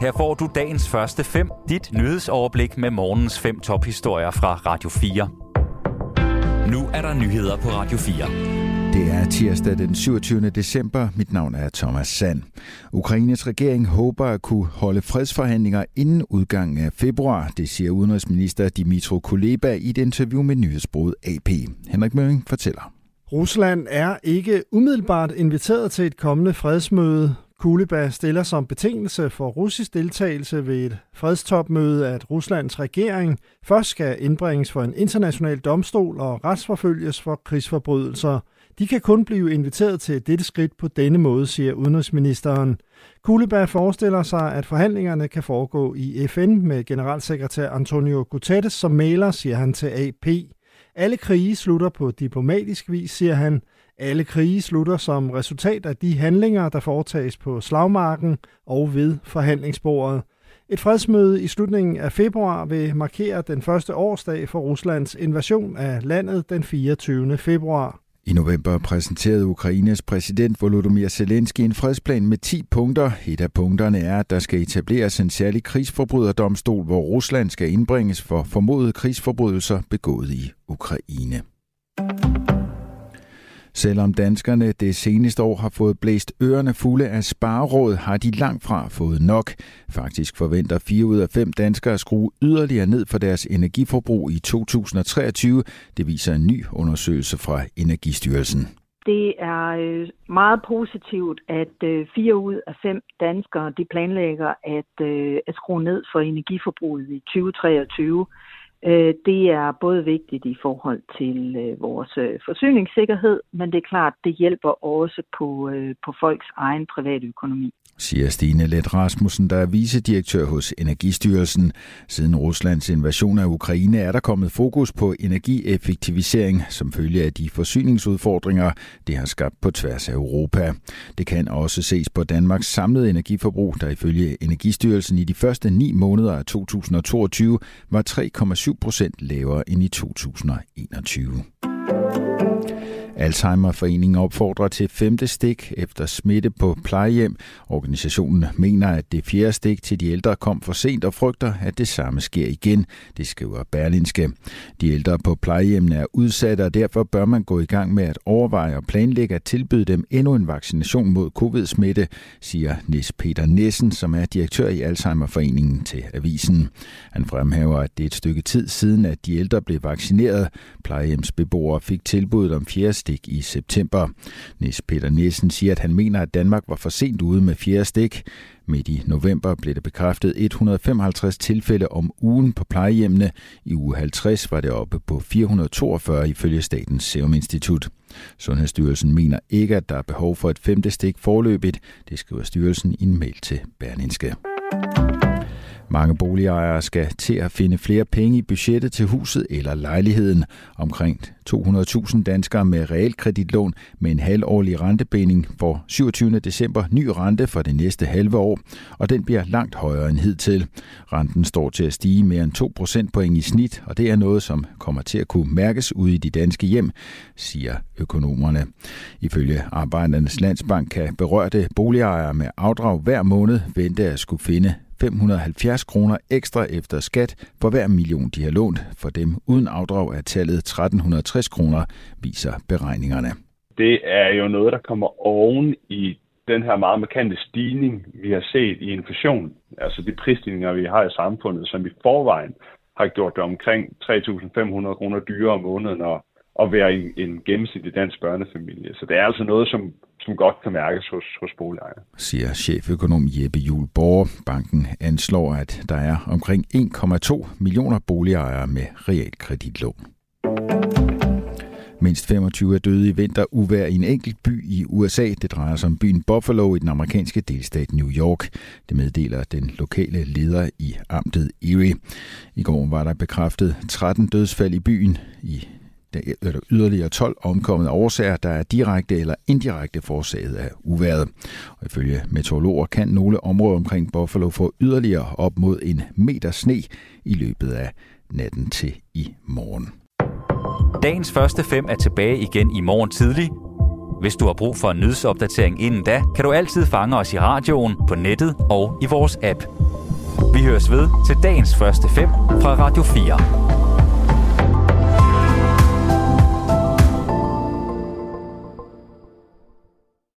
Her får du dagens første fem, dit nyhedsoverblik med morgens fem tophistorier fra Radio 4. Nu er der nyheder på Radio 4. Det er tirsdag den 27. december. Mit navn er Thomas Sand. Ukraines regering håber at kunne holde fredsforhandlinger inden udgangen af februar, det siger udenrigsminister Dimitro Kuleba i et interview med nyhedsbruget AP. Henrik Møring fortæller. Rusland er ikke umiddelbart inviteret til et kommende fredsmøde. Kuleba stiller som betingelse for russisk deltagelse ved et fredstopmøde, at Ruslands regering først skal indbringes for en international domstol og retsforfølges for krigsforbrydelser. De kan kun blive inviteret til dette skridt på denne måde, siger udenrigsministeren. Kuleba forestiller sig, at forhandlingerne kan foregå i FN med generalsekretær Antonio Guterres som maler, siger han til AP. Alle krige slutter på diplomatisk vis, siger han. Alle krige slutter som resultat af de handlinger, der foretages på slagmarken og ved forhandlingsbordet. Et fredsmøde i slutningen af februar vil markere den første årsdag for Ruslands invasion af landet den 24. februar. I november præsenterede Ukraines præsident Volodymyr Zelensky en fredsplan med 10 punkter. Et af punkterne er, at der skal etableres en særlig krigsforbryderdomstol, hvor Rusland skal indbringes for formodede krigsforbrydelser begået i Ukraine. Selvom danskerne det seneste år har fået blæst ørerne fulde af spareråd, har de langt fra fået nok. Faktisk forventer 4 ud af 5 danskere at skrue yderligere ned for deres energiforbrug i 2023. Det viser en ny undersøgelse fra Energistyrelsen. Det er øh, meget positivt, at øh, 4 ud af 5 danskere de planlægger at, øh, at skrue ned for energiforbruget i 2023. Øh, det er både vigtigt i forhold til øh, vores øh, forsyningssikkerhed, men det er klart, det hjælper også på, øh, på folks egen private økonomi siger Stine Let Rasmussen, der er vicedirektør hos Energistyrelsen. Siden Ruslands invasion af Ukraine er der kommet fokus på energieffektivisering som følge af de forsyningsudfordringer, det har skabt på tværs af Europa. Det kan også ses på Danmarks samlede energiforbrug, der ifølge Energistyrelsen i de første ni måneder af 2022 var 3,7 procent lavere end i 2021. Alzheimerforeningen opfordrer til femte stik efter smitte på plejehjem. Organisationen mener, at det fjerde stik til de ældre kom for sent og frygter, at det samme sker igen. Det skriver Berlinske. De ældre på plejehjemmene er udsatte, og derfor bør man gå i gang med at overveje og planlægge at tilbyde dem endnu en vaccination mod covid-smitte, siger Nis Peter Nissen, som er direktør i Alzheimerforeningen til avisen. Han fremhæver, at det er et stykke tid siden, at de ældre blev vaccineret. Plejehjemsbeboere fik tilbuddet om fjerde stik stik i september. Nis Peter Nielsen siger, at han mener, at Danmark var for sent ude med fjerde stik. Midt i november blev det bekræftet 155 tilfælde om ugen på plejehjemmene. I uge 50 var det oppe på 442 ifølge Statens Serum Institut. Sundhedsstyrelsen mener ikke, at der er behov for et femte stik forløbigt. Det skriver styrelsen i en mail til Berlinske. Mange boligejere skal til at finde flere penge i budgettet til huset eller lejligheden. Omkring 200.000 danskere med realkreditlån med en halvårlig rentebinding får 27. december ny rente for det næste halve år, og den bliver langt højere end hidtil. Renten står til at stige mere end 2 procentpoint i snit, og det er noget, som kommer til at kunne mærkes ude i de danske hjem, siger økonomerne. Ifølge Arbejdernes Landsbank kan berørte boligejere med afdrag hver måned vente at skulle finde 570 kroner ekstra efter skat for hver million, de har lånt. For dem uden afdrag er tallet 1360 kroner, viser beregningerne. Det er jo noget, der kommer oven i den her meget markante stigning, vi har set i inflation, altså de prisstigninger, vi har i samfundet, som i forvejen har gjort det omkring 3.500 kroner dyrere om måneden at, at være en, en gennemsnitlig dansk børnefamilie. Så det er altså noget, som som godt kan mærkes hos, hos boligejere. Siger cheføkonom Jeppe Juhl Borg. Banken anslår, at der er omkring 1,2 millioner boligejere med realkreditlån. Mindst 25 er døde i vinteruvær i en enkelt by i USA. Det drejer sig om byen Buffalo i den amerikanske delstat New York. Det meddeler den lokale leder i amtet Erie. I går var der bekræftet 13 dødsfald i byen. I der yderligere 12 omkommende årsager, der er direkte eller indirekte forårsaget af uværet. Og ifølge meteorologer kan nogle områder omkring Buffalo få yderligere op mod en meter sne i løbet af natten til i morgen. Dagens første fem er tilbage igen i morgen tidlig. Hvis du har brug for en nyhedsopdatering inden da, kan du altid fange os i radioen, på nettet og i vores app. Vi høres ved til dagens første fem fra Radio 4.